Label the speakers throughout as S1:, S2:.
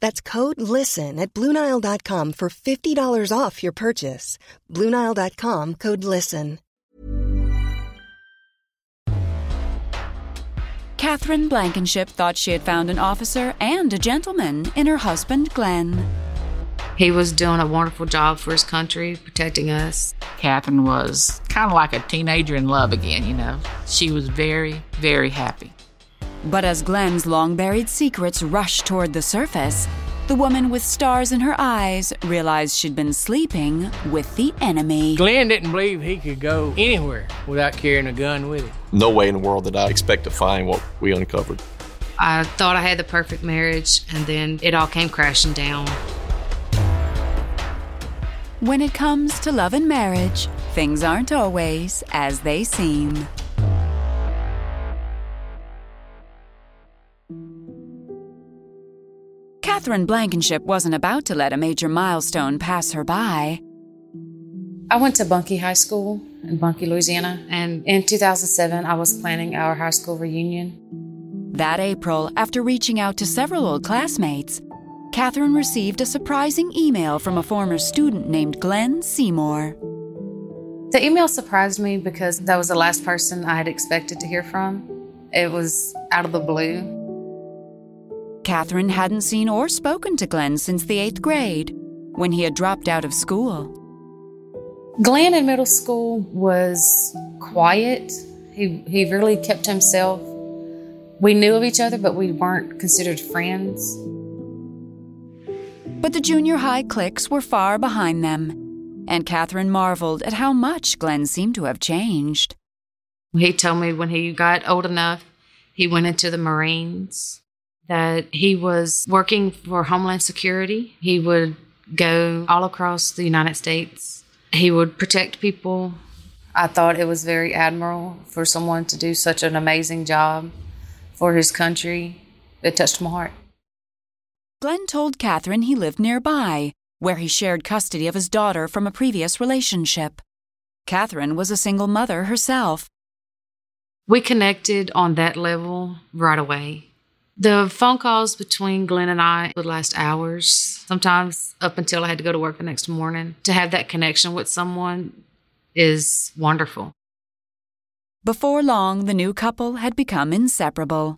S1: That's code LISTEN at Bluenile.com for $50 off your purchase. Bluenile.com code LISTEN.
S2: Katherine Blankenship thought she had found an officer and a gentleman in her husband, Glenn.
S3: He was doing a wonderful job for his country, protecting us.
S4: Katherine was kind of like a teenager in love again, you know. She was very, very happy.
S2: But as Glenn's long buried secrets rushed toward the surface, the woman with stars in her eyes realized she'd been sleeping with the enemy.
S5: Glenn didn't believe he could go anywhere without carrying a gun with him.
S6: No way in the world did I expect to find what we uncovered.
S3: I thought I had the perfect marriage, and then it all came crashing down.
S2: When it comes to love and marriage, things aren't always as they seem. Katherine Blankenship wasn't about to let a major milestone pass her by.
S3: I went to Bunkie High School in Bunkie, Louisiana, and in 2007, I was planning our high school reunion.
S2: That April, after reaching out to several old classmates, Katherine received a surprising email from a former student named Glenn Seymour.
S3: The email surprised me because that was the last person I had expected to hear from. It was out of the blue.
S2: Katherine hadn't seen or spoken to Glenn since the eighth grade, when he had dropped out of school.
S3: Glenn in middle school was quiet. He, he really kept to himself. We knew of each other, but we weren't considered friends.
S2: But the junior high cliques were far behind them, and Katherine marveled at how much Glenn seemed to have changed.
S3: He told me when he got old enough, he went into the Marines, that he was working for Homeland Security. He would go all across the United States. He would protect people. I thought it was very admirable for someone to do such an amazing job for his country. It touched my heart.
S2: Glenn told Katherine he lived nearby, where he shared custody of his daughter from a previous relationship. Katherine was a single mother herself.
S3: We connected on that level right away. The phone calls between Glenn and I would last hours, sometimes up until I had to go to work the next morning. To have that connection with someone is wonderful.
S2: Before long, the new couple had become inseparable.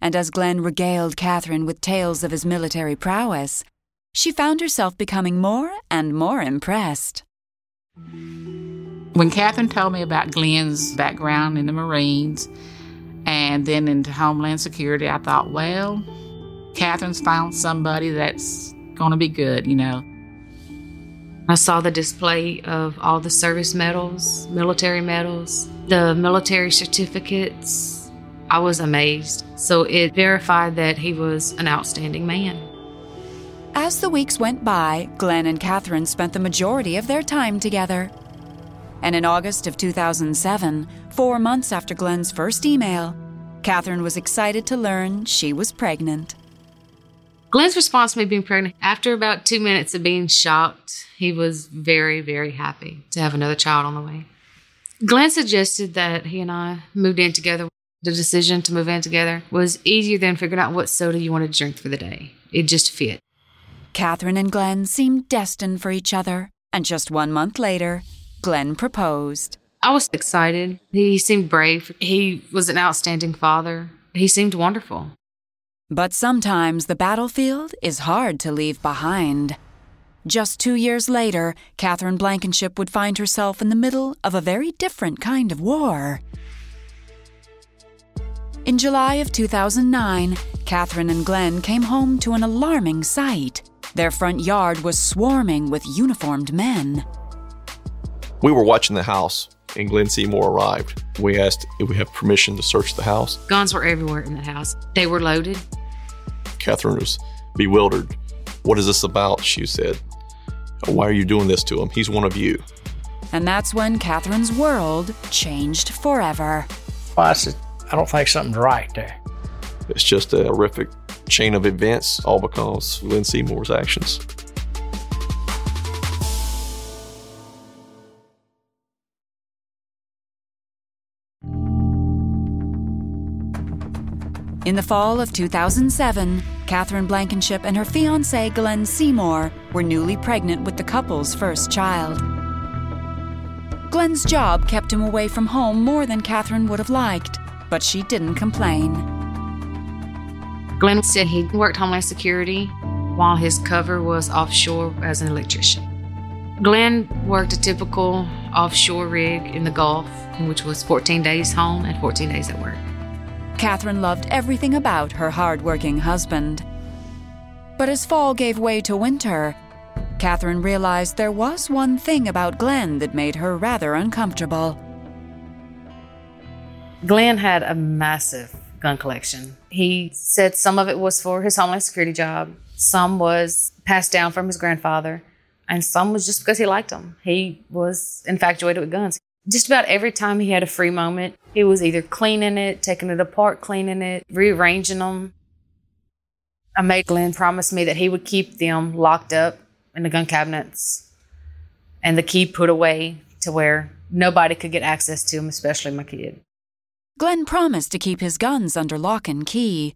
S2: And as Glenn regaled Katherine with tales of his military prowess, she found herself becoming more and more impressed.
S4: When Katherine told me about Glenn's background in the Marines and then into Homeland Security, I thought, well, Katherine's found somebody that's going to be good, you know.
S3: I saw the display of all the service medals, military medals, the military certificates. I was amazed. So it verified that he was an outstanding man.
S2: As the weeks went by, Glenn and Katherine spent the majority of their time together. And in August of 2007, four months after Glenn's first email, Katherine was excited to learn she was pregnant.
S3: Glenn's response to me being pregnant, after about two minutes of being shocked, he was very, very happy to have another child on the way. Glenn suggested that he and I moved in together. The decision to move in together was easier than figuring out what soda you wanted to drink for the day. It just fit.
S2: Katherine and Glenn seemed destined for each other, and just one month later, Glenn proposed.
S3: I was excited. He seemed brave. He was an outstanding father. He seemed wonderful.
S2: But sometimes the battlefield is hard to leave behind. Just two years later, Katherine Blankenship would find herself in the middle of a very different kind of war. In July of 2009, Katherine and Glenn came home to an alarming sight. Their front yard was swarming with uniformed men.
S6: We were watching the house, and Glenn Seymour arrived. We asked if we have permission to search the house.
S3: Guns were everywhere in the house. They were loaded.
S6: Katherine was bewildered. What is this about? She said. Oh, why are you doing this to him? He's one of you.
S2: And that's when Katherine's world changed forever.
S5: Well, I said, I don't think something's right there.
S6: It's just a horrific chain of events, all because Glenn Seymour's actions.
S2: In the fall of 2007, Katherine Blankenship and her fiance Glenn Seymour were newly pregnant with the couple's first child. Glenn's job kept him away from home more than Katherine would have liked, but she didn't complain.
S3: Glenn said he worked Homeland Security while his cover was offshore as an electrician. Glenn worked a typical offshore rig in the Gulf, which was 14 days home and 14 days at work.
S2: Katherine loved everything about her hard-working husband. But as fall gave way to winter, Katherine realized there was one thing about Glenn that made her rather uncomfortable.
S3: Glenn had a massive gun collection. He said some of it was for his Homeland Security job, some was passed down from his grandfather, and some was just because he liked them. He was infatuated with guns just about every time he had a free moment, he was either cleaning it, taking it apart, cleaning it, rearranging them. I made Glenn promise me that he would keep them locked up in the gun cabinets and the key put away to where nobody could get access to them, especially my kid.
S2: Glenn promised to keep his guns under lock and key.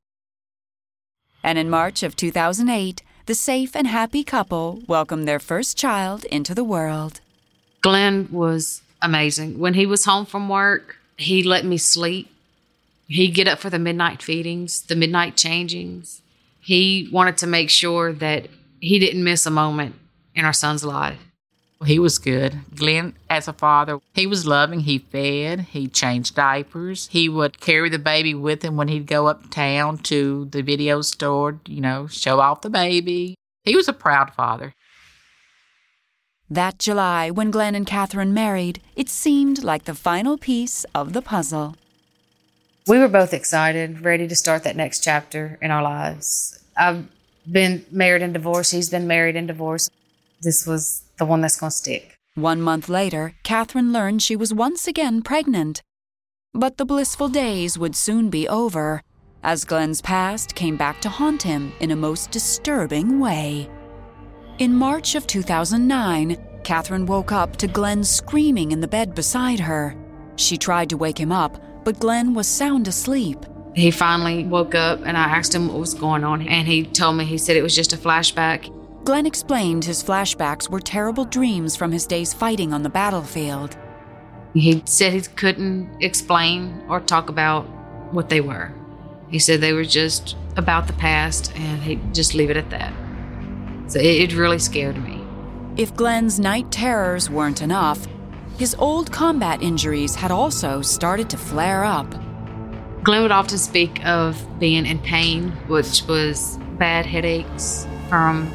S2: And in March of 2008, the safe and happy couple welcomed their first child into the world.
S3: Glenn was amazing. When he was home from work, he let me sleep. He'd get up for the midnight feedings, the midnight changings. He wanted to make sure that he didn't miss a moment in our son's life.
S4: He was good. Glenn, as a father, he was loving. He fed, he changed diapers. He would carry the baby with him when he'd go uptown to the video store, you know, show off the baby. He was a proud father.
S2: That July, when Glenn and Katherine married, it seemed like the final piece of the puzzle.
S3: We were both excited, ready to start that next chapter in our lives. I've been married and divorced. He's been married and divorced. This was the one that's going to stick.
S2: One month later, Katherine learned she was once again pregnant. But the blissful days would soon be over, as Glenn's past came back to haunt him in a most disturbing way. In March of 2009, Katherine woke up to Glenn screaming in the bed beside her. She tried to wake him up, but Glenn was sound asleep.
S3: He finally woke up and I asked him what was going on, and he told me he said it was just a flashback.
S2: Glenn explained his flashbacks were terrible dreams from his days fighting on the battlefield.
S3: He said he couldn't explain or talk about what they were. He said they were just about the past and he'd just leave it at that. So it, it really scared me.
S2: If Glenn's night terrors weren't enough, his old combat injuries had also started to flare up.
S3: Glenn would often speak of being in pain, which was bad headaches from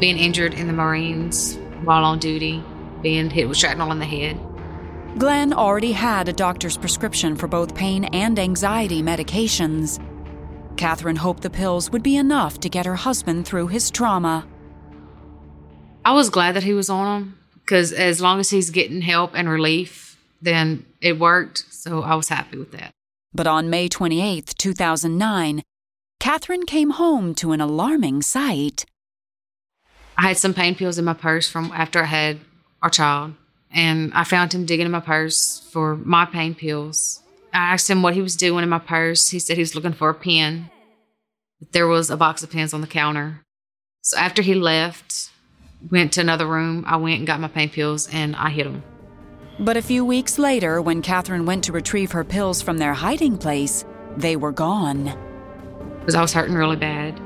S3: being injured in the Marines while on duty, being hit with shrapnel in the head.
S2: Glenn already had a doctor's prescription for both pain and anxiety medications. Katherine hoped the pills would be enough to get her husband through his trauma.
S3: I was glad that he was on them because as long as he's getting help and relief, then it worked. So I was happy with that.
S2: But on May 28, 2009, Katherine came home to an alarming sight.
S3: I had some pain pills in my purse from after I had our child, and I found him digging in my purse for my pain pills. I asked him what he was doing in my purse. He said he was looking for a pen. There was a box of pens on the counter. So after he left, went to another room, I went and got my pain pills and I hid them.
S2: But a few weeks later, when Katherine went to retrieve her pills from their hiding place, they were gone.
S3: Because I was hurting really bad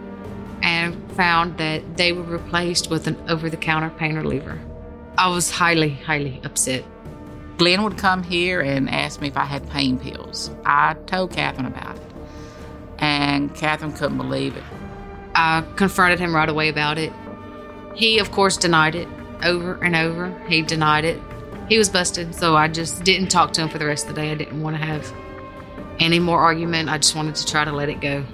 S3: and found that they were replaced with an over the counter pain reliever. I was highly, highly upset.
S4: Glenn would come here and ask me if I had pain pills. I told Katherine about it, and Katherine couldn't believe it.
S3: I confronted him right away about it. He, of course, denied it over and over. He denied it. He was busted, so I just didn't talk to him for the rest of the day. I didn't want to have any more argument. I just wanted to try to let it go.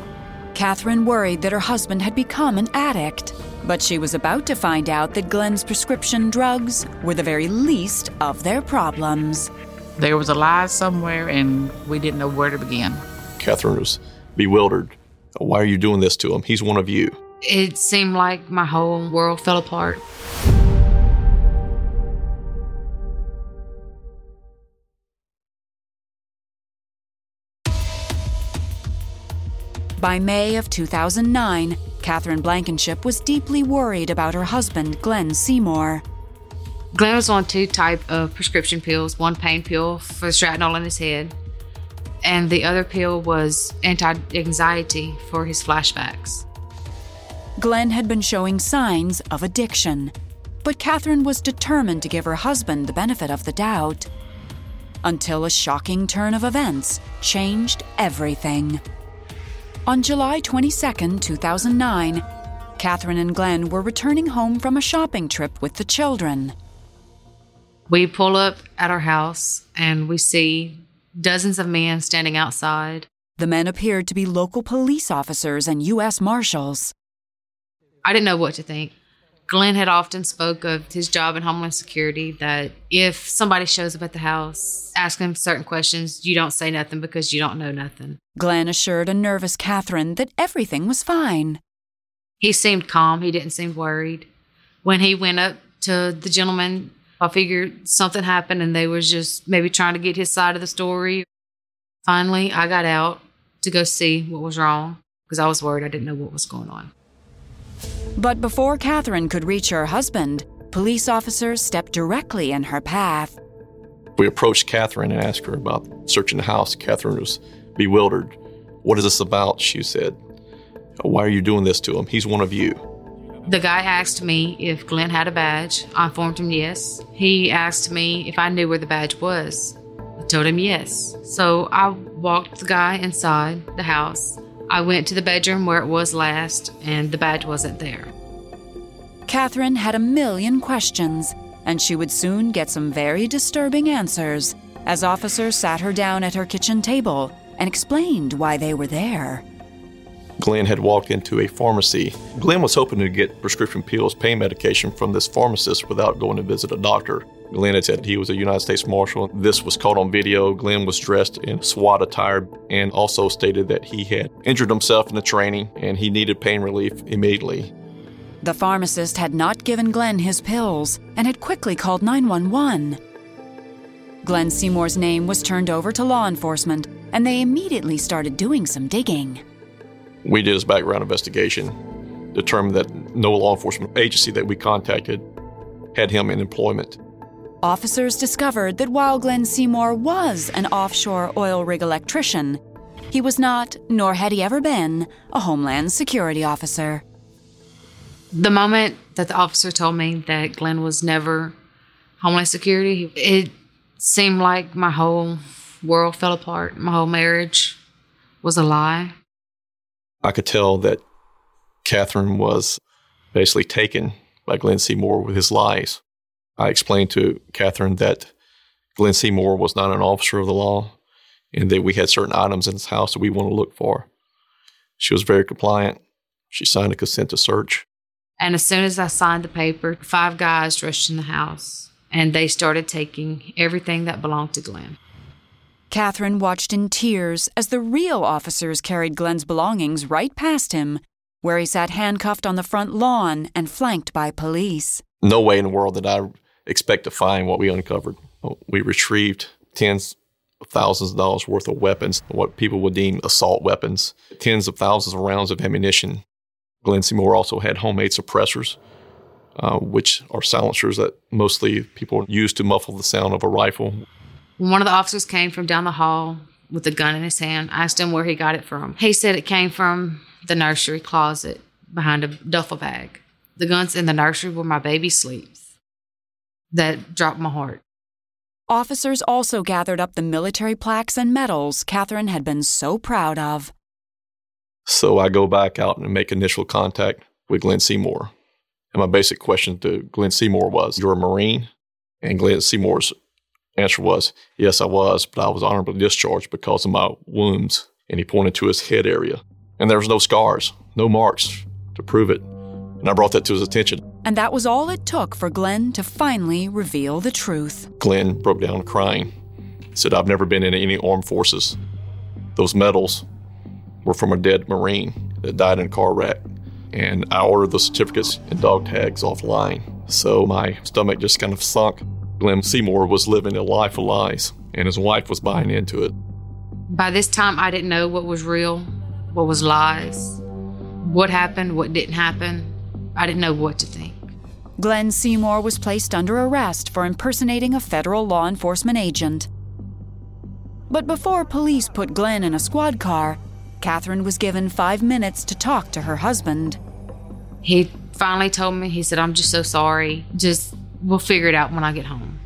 S2: Katherine worried that her husband had become an addict, but she was about to find out that Glenn's prescription drugs were the very least of their problems.
S4: There was a lie somewhere, and we didn't know where to begin.
S6: Katherine was bewildered. Why are you doing this to him? He's one of you.
S3: It seemed like my whole world fell apart.
S2: By May of 2009, Katherine Blankenship was deeply worried about her husband, Glenn Seymour.
S3: Glenn was on two type of prescription pills, one pain pill for the shrapnel in his head, and the other pill was anti-anxiety for his flashbacks.
S2: Glenn had been showing signs of addiction, but Katherine was determined to give her husband the benefit of the doubt. Until a shocking turn of events changed everything. On July 22, 2009, Katherine and Glenn were returning home from a shopping trip with the children.
S3: We pull up at our house and we see dozens of men standing outside.
S2: The men appeared to be local police officers and U.S. Marshals.
S3: I didn't know what to think. Glenn had often spoke of his job in Homeland Security that if somebody shows up at the house, ask him certain questions, you don't say nothing because you don't know nothing.
S2: Glenn assured a nervous Katherine that everything was fine.
S3: He seemed calm. He didn't seem worried. When he went up to the gentleman, I figured something happened and they was just maybe trying to get his side of the story. Finally, I got out to go see what was wrong because I was worried I didn't know what was going on.
S2: But before Katherine could reach her husband, police officers stepped directly in her path.
S6: We approached Katherine and asked her about searching the house. Katherine was bewildered. What is this about? She said. Why are you doing this to him? He's one of you.
S3: The guy asked me if Glenn had a badge. I informed him yes. He asked me if I knew where the badge was. I told him yes. So I walked the guy inside the house. I went to the bedroom where it was last, and the badge wasn't there.
S2: Katherine had a million questions, and she would soon get some very disturbing answers as officers sat her down at her kitchen table and explained why they were there.
S6: Glenn had walked into a pharmacy. Glenn was hoping to get prescription pills, pain medication from this pharmacist without going to visit a doctor. Glenn had said he was a United States Marshal. This was caught on video. Glenn was dressed in SWAT attire and also stated that he had injured himself in the training and he needed pain relief immediately.
S2: The pharmacist had not given Glenn his pills and had quickly called 911. Glenn Seymour's name was turned over to law enforcement, and they immediately started doing some digging.
S6: We did his background investigation, determined that no law enforcement agency that we contacted had him in employment.
S2: Officers discovered that while Glenn Seymour was an offshore oil rig electrician, he was not, nor had he ever been, a Homeland Security officer.
S3: The moment that the officer told me that Glenn was never Homeland Security, it seemed like my whole world fell apart. My whole marriage was a lie.
S6: I could tell that Katherine was basically taken by Glenn Seymour with his lies. I explained to Katherine that Glenn Seymour was not an officer of the law and that we had certain items in his house that we want to look for. She was very compliant. She signed a consent to search.
S3: And as soon as I signed the paper, five guys rushed in the house and they started taking everything that belonged to Glenn.
S2: Katherine watched in tears as the real officers carried Glenn's belongings right past him, where he sat handcuffed on the front lawn and flanked by police.
S6: No way in the world that I expect to find what we uncovered. We retrieved tens of thousands of dollars worth of weapons, what people would deem assault weapons, tens of thousands of rounds of ammunition. Glenn Seymour also had homemade suppressors, uh, which are silencers that mostly people use to muffle the sound of a rifle.
S3: When one of the officers came from down the hall with a gun in his hand, I asked him where he got it from. He said it came from the nursery closet behind a duffel bag. The gun's in the nursery where my baby sleeps. That dropped my heart.
S2: Officers also gathered up the military plaques and medals Katherine had been so proud of.
S6: So I go back out and make initial contact with Glenn Seymour. And my basic question to Glenn Seymour was, You're a Marine? And Glenn Seymour's answer was, Yes, I was, but I was honorably discharged because of my wounds. And he pointed to his head area. And there was no scars, no marks to prove it. And I brought that to his attention.
S2: And that was all it took for Glenn to finally reveal the truth.
S6: Glenn broke down crying. He said, I've never been in any armed forces. Those medals were from a dead Marine that died in a car wreck. And I ordered the certificates and dog tags offline. So my stomach just kind of sunk. Glenn Seymour was living a life of lies, and his wife was buying into it.
S3: By this time, I didn't know what was real, what was lies, what happened, what didn't happen. I didn't know what to think.
S2: Glenn Seymour was placed under arrest for impersonating a federal law enforcement agent. But before police put Glenn in a squad car, Katherine was given five minutes to talk to her husband.
S3: He finally told me, he said, I'm just so sorry. Just, we'll figure it out when I get home.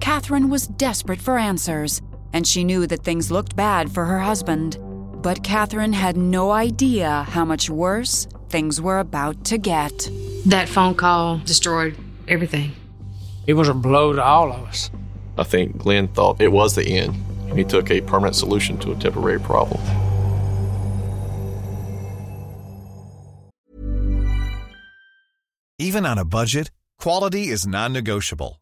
S2: Katherine was desperate for answers, and she knew that things looked bad for her husband. But Katherine had no idea how much worse things were about to get.
S3: That phone call destroyed everything.
S5: It was a blow to all of us.
S6: I think Glenn thought it was the end, and he took a permanent solution to a temporary problem.
S7: Even on a budget, quality is non negotiable.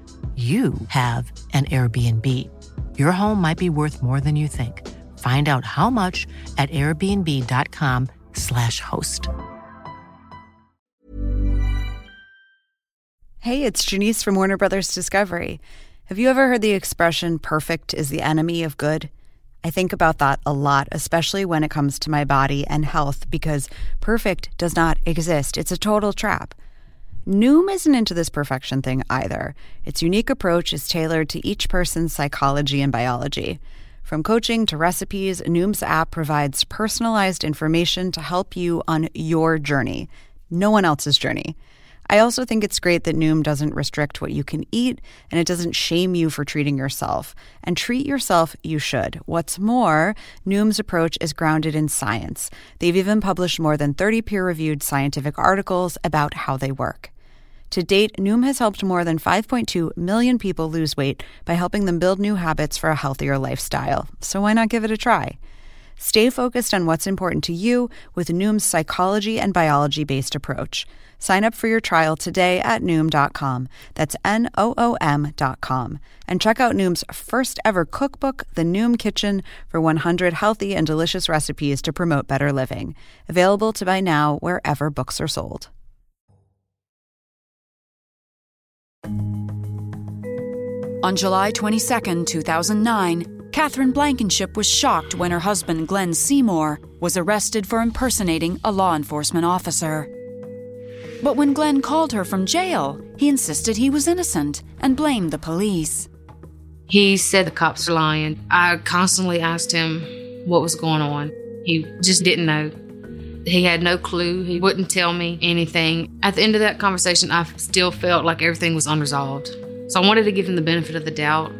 S8: you have an Airbnb. Your home might be worth more than you think. Find out how much at airbnb.com/slash host.
S9: Hey, it's Janice from Warner Brothers Discovery. Have you ever heard the expression perfect is the enemy of good? I think about that a lot, especially when it comes to my body and health, because perfect does not exist. It's a total trap. Noom isn't into this perfection thing either. Its unique approach is tailored to each person's psychology and biology. From coaching to recipes, Noom's app provides personalized information to help you on your journey, no one else's journey. I also think it's great that Noom doesn't restrict what you can eat and it doesn't shame you for treating yourself. And treat yourself, you should. What's more, Noom's approach is grounded in science. They've even published more than 30 peer reviewed scientific articles about how they work. To date, Noom has helped more than 5.2 million people lose weight by helping them build new habits for a healthier lifestyle. So why not give it a try? Stay focused on what's important to you with Noom's psychology and biology based approach. Sign up for your trial today at Noom.com. That's N O O M.com. And check out Noom's first ever cookbook, The Noom Kitchen, for 100 healthy and delicious recipes to promote better living. Available to buy now wherever books are sold.
S2: On July 22, 2009, Katherine Blankenship was shocked when her husband, Glenn Seymour, was arrested for impersonating a law enforcement officer. But when Glenn called her from jail, he insisted he was innocent and blamed the police.
S3: He said the cops are lying. I constantly asked him what was going on. He just didn't know. He had no clue. He wouldn't tell me anything. At the end of that conversation, I still felt like everything was unresolved. So I wanted to give him the benefit of the doubt,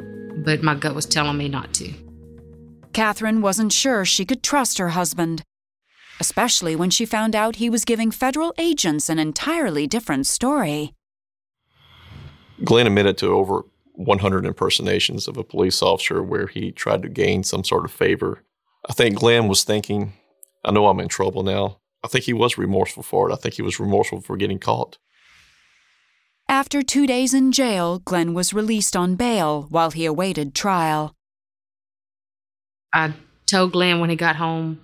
S3: but my gut was telling me not to.
S2: Katherine wasn't sure she could trust her husband, especially when she found out he was giving federal agents an entirely different story.
S6: Glenn admitted to over 100 impersonations of a police officer where he tried to gain some sort of favor. I think Glenn was thinking, I know I'm in trouble now. I think he was remorseful for it. I think he was remorseful for getting caught.
S2: After two days in jail, Glenn was released on bail while he awaited trial.
S3: I told Glenn when he got home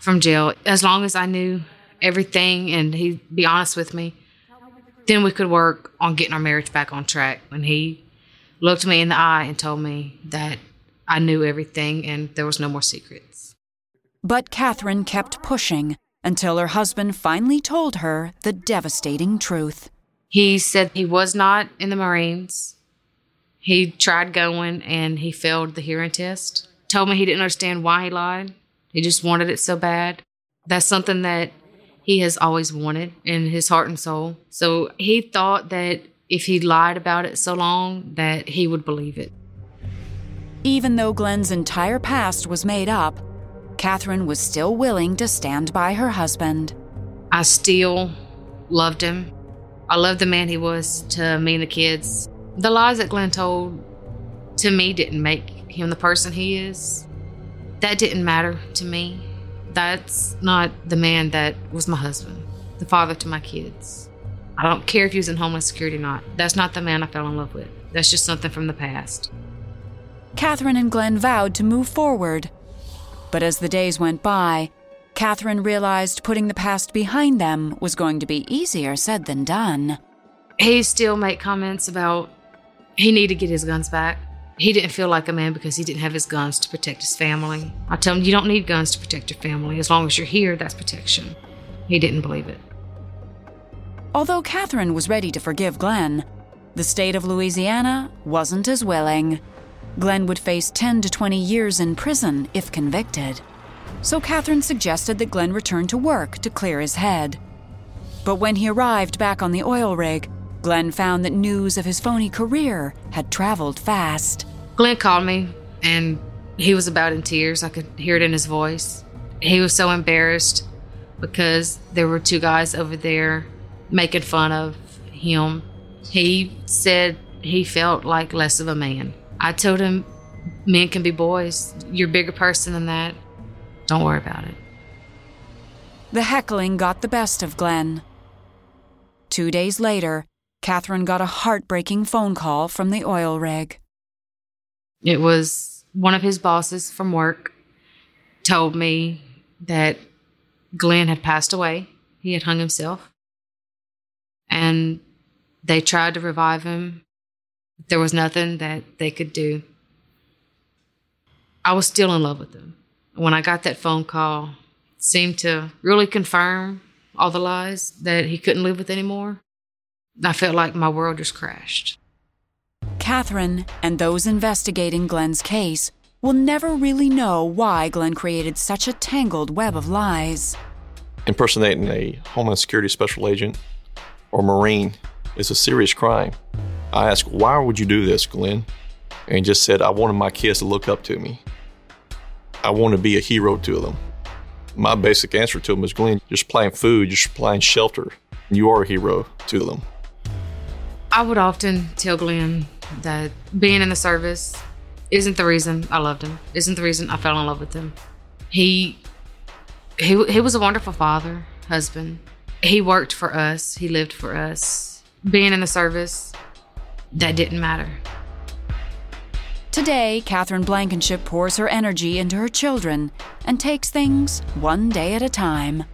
S3: from jail, as long as I knew everything and he'd be honest with me, then we could work on getting our marriage back on track. And he looked me in the eye and told me that I knew everything and there was no more secrets.
S2: But Katherine kept pushing until her husband finally told her the devastating truth.
S3: He said he was not in the Marines. He tried going and he failed the hearing test. Told me he didn't understand why he lied. He just wanted it so bad. That's something that he has always wanted in his heart and soul. So he thought that if he lied about it so long that he would believe it.
S2: Even though Glenn's entire past was made up, Katherine was still willing to stand by her husband.
S3: I still loved him. I loved the man he was to me and the kids. The lies that Glenn told to me didn't make him the person he is. That didn't matter to me. That's not the man that was my husband, the father to my kids. I don't care if he was in Homeland Security or not. That's not the man I fell in love with. That's just something from the past.
S2: Katherine and Glenn vowed to move forward. But as the days went by, Katherine realized putting the past behind them was going to be easier said than done.
S3: He still made comments about he needed to get his guns back. He didn't feel like a man because he didn't have his guns to protect his family. I told him, You don't need guns to protect your family. As long as you're here, that's protection. He didn't believe it.
S2: Although Katherine was ready to forgive Glenn, the state of Louisiana wasn't as willing. Glenn would face 10 to 20 years in prison if convicted. So Katherine suggested that Glenn return to work to clear his head. But when he arrived back on the oil rig, Glenn found that news of his phony career had traveled fast.
S3: Glenn called me and he was about in tears. I could hear it in his voice. He was so embarrassed because there were two guys over there making fun of him. He said he felt like less of a man. I told him men can be boys. You're a bigger person than that. Don't worry about it.
S2: The heckling got the best of Glenn. Two days later, Katherine got a heartbreaking phone call from the oil rig.
S3: It was one of his bosses from work told me that Glenn had passed away. He had hung himself. And they tried to revive him. There was nothing that they could do. I was still in love with him. When I got that phone call, it seemed to really confirm all the lies that he couldn't live with anymore. I felt like my world just crashed.
S2: Katherine and those investigating Glenn's case will never really know why Glenn created such a tangled web of lies.
S6: Impersonating a Homeland Security special agent or Marine is a serious crime. I asked, Why would you do this, Glenn? And just said, I wanted my kids to look up to me. I want to be a hero to them. My basic answer to them is, Glenn, you're supplying food, you're supplying shelter. You are a hero to them.
S3: I would often tell Glenn that being in the service isn't the reason I loved him, isn't the reason I fell in love with him. He he he was a wonderful father, husband. He worked for us, he lived for us. Being in the service, that didn't matter.
S2: Today, Katherine Blankenship pours her energy into her children and takes things one day at a time.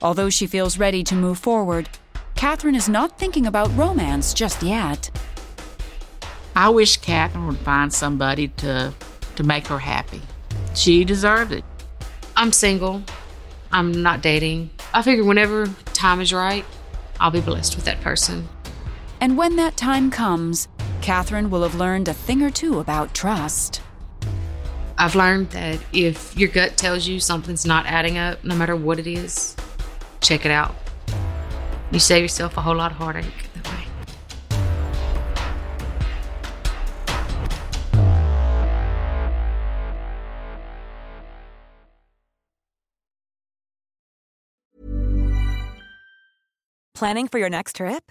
S2: Although she feels ready to move forward, Katherine is not thinking about romance just yet.
S4: I wish Katherine would find somebody to to make her happy. She deserved it.
S3: I'm single. I'm not dating. I figure whenever time is right, I'll be blessed with that person.
S2: And when that time comes, Katherine will have learned a thing or two about trust.
S3: I've learned that if your gut tells you something's not adding up, no matter what it is, check it out. You save yourself a whole lot of heartache that way.
S10: Planning for your next trip?